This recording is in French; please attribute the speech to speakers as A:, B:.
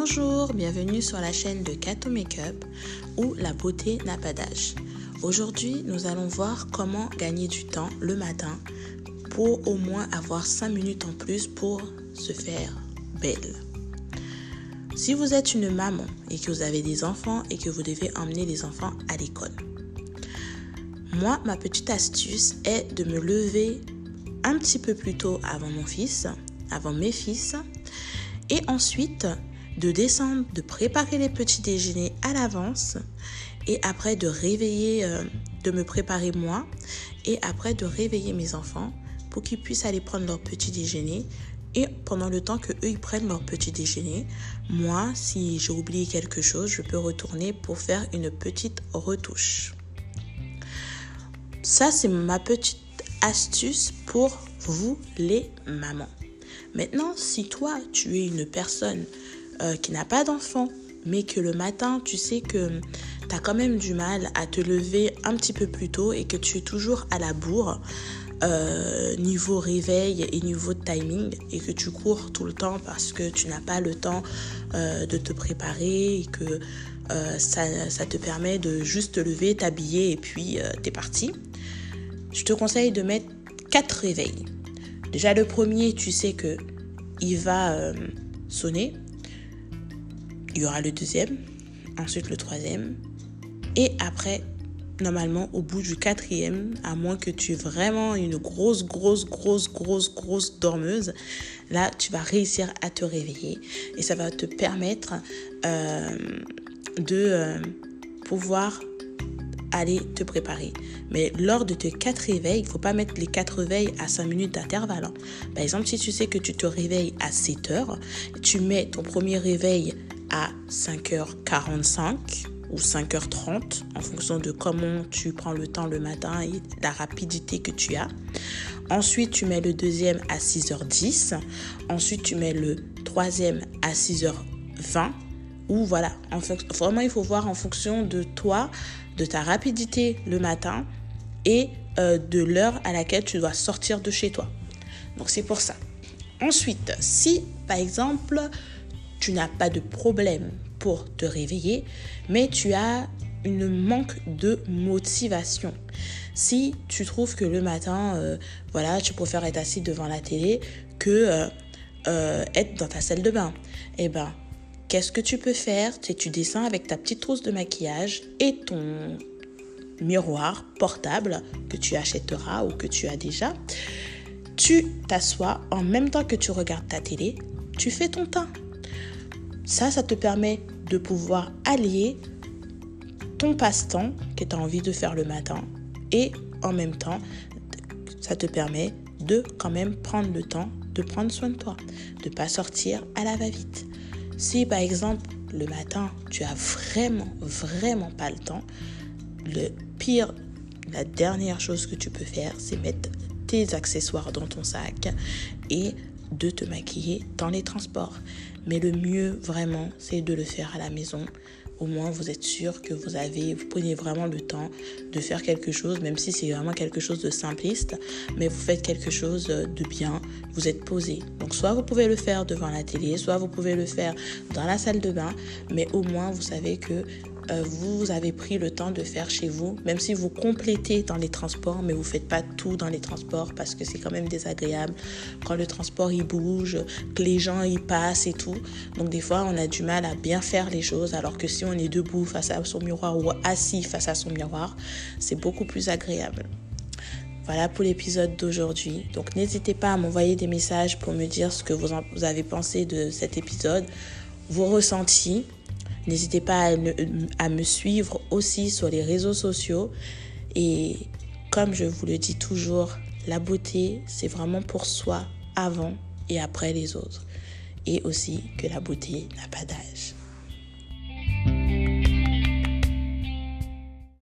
A: Bonjour, bienvenue sur la chaîne de Kato Makeup où la beauté n'a pas d'âge. Aujourd'hui, nous allons voir comment gagner du temps le matin pour au moins avoir 5 minutes en plus pour se faire belle. Si vous êtes une maman et que vous avez des enfants et que vous devez emmener les enfants à l'école, moi, ma petite astuce est de me lever un petit peu plus tôt avant mon fils, avant mes fils, et ensuite de descendre, de préparer les petits déjeuners à l'avance, et après de réveiller, euh, de me préparer moi, et après de réveiller mes enfants pour qu'ils puissent aller prendre leur petit déjeuner. Et pendant le temps que eux ils prennent leur petit déjeuner, moi, si j'ai oublié quelque chose, je peux retourner pour faire une petite retouche. Ça, c'est ma petite astuce pour vous les mamans. Maintenant, si toi, tu es une personne euh, qui n'a pas d'enfant, mais que le matin, tu sais que tu as quand même du mal à te lever un petit peu plus tôt et que tu es toujours à la bourre, euh, niveau réveil et niveau timing et que tu cours tout le temps parce que tu n'as pas le temps euh, de te préparer et que ça, ça, te permet de juste te lever, t'habiller et puis tu es parti. Je te conseille de mettre quatre réveils. Déjà le premier, tu sais que il va sonner. Il y aura le deuxième, ensuite le troisième. Et après, normalement, au bout du quatrième, à moins que tu aies vraiment une grosse, grosse, grosse, grosse, grosse dormeuse, là, tu vas réussir à te réveiller. Et ça va te permettre euh, de euh, pouvoir aller te préparer. Mais lors de tes quatre réveils, il faut pas mettre les quatre réveils à 5 minutes d'intervalle. Hein. Par exemple, si tu sais que tu te réveilles à 7 heures, tu mets ton premier réveil à 5h45 ou 5h30 en fonction de comment tu prends le temps le matin et la rapidité que tu as. Ensuite, tu mets le deuxième à 6h10. Ensuite, tu mets le troisième à 6h20 ou voilà, en vraiment il faut voir en fonction de toi, de ta rapidité le matin et euh, de l'heure à laquelle tu dois sortir de chez toi. Donc c'est pour ça. Ensuite, si par exemple tu n'as pas de problème pour te réveiller, mais tu as une manque de motivation. Si tu trouves que le matin, euh, voilà, tu préfères être assis devant la télé que euh, être dans ta salle de bain, eh ben, Qu'est-ce que tu peux faire? Tu descends avec ta petite trousse de maquillage et ton miroir portable que tu achèteras ou que tu as déjà. Tu t'assois en même temps que tu regardes ta télé, tu fais ton teint. Ça, ça te permet de pouvoir allier ton passe-temps que tu as envie de faire le matin et en même temps, ça te permet de quand même prendre le temps de prendre soin de toi, de pas sortir à la va-vite. Si par exemple le matin tu as vraiment, vraiment pas le temps, le pire, la dernière chose que tu peux faire, c'est mettre tes accessoires dans ton sac et de te maquiller dans les transports. Mais le mieux vraiment, c'est de le faire à la maison au moins vous êtes sûr que vous avez, vous prenez vraiment le temps de faire quelque chose, même si c'est vraiment quelque chose de simpliste, mais vous faites quelque chose de bien, vous êtes posé. Donc soit vous pouvez le faire devant la télé, soit vous pouvez le faire dans la salle de bain, mais au moins vous savez que euh, vous avez pris le temps de faire chez vous, même si vous complétez dans les transports, mais vous ne faites pas tout dans les transports parce que c'est quand même désagréable quand le transport il bouge, que les gens y passent et tout. Donc des fois on a du mal à bien faire les choses alors que si on est debout face à son miroir ou assis face à son miroir, c'est beaucoup plus agréable. Voilà pour l'épisode d'aujourd'hui. Donc n'hésitez pas à m'envoyer des messages pour me dire ce que vous, vous avez pensé de cet épisode, vos ressentis. N'hésitez pas à, me suivre aussi sur les réseaux sociaux. Et comme je vous le dis toujours, la beauté, c'est vraiment pour soi avant et après les autres. Et aussi que la beauté n'a pas d'âge.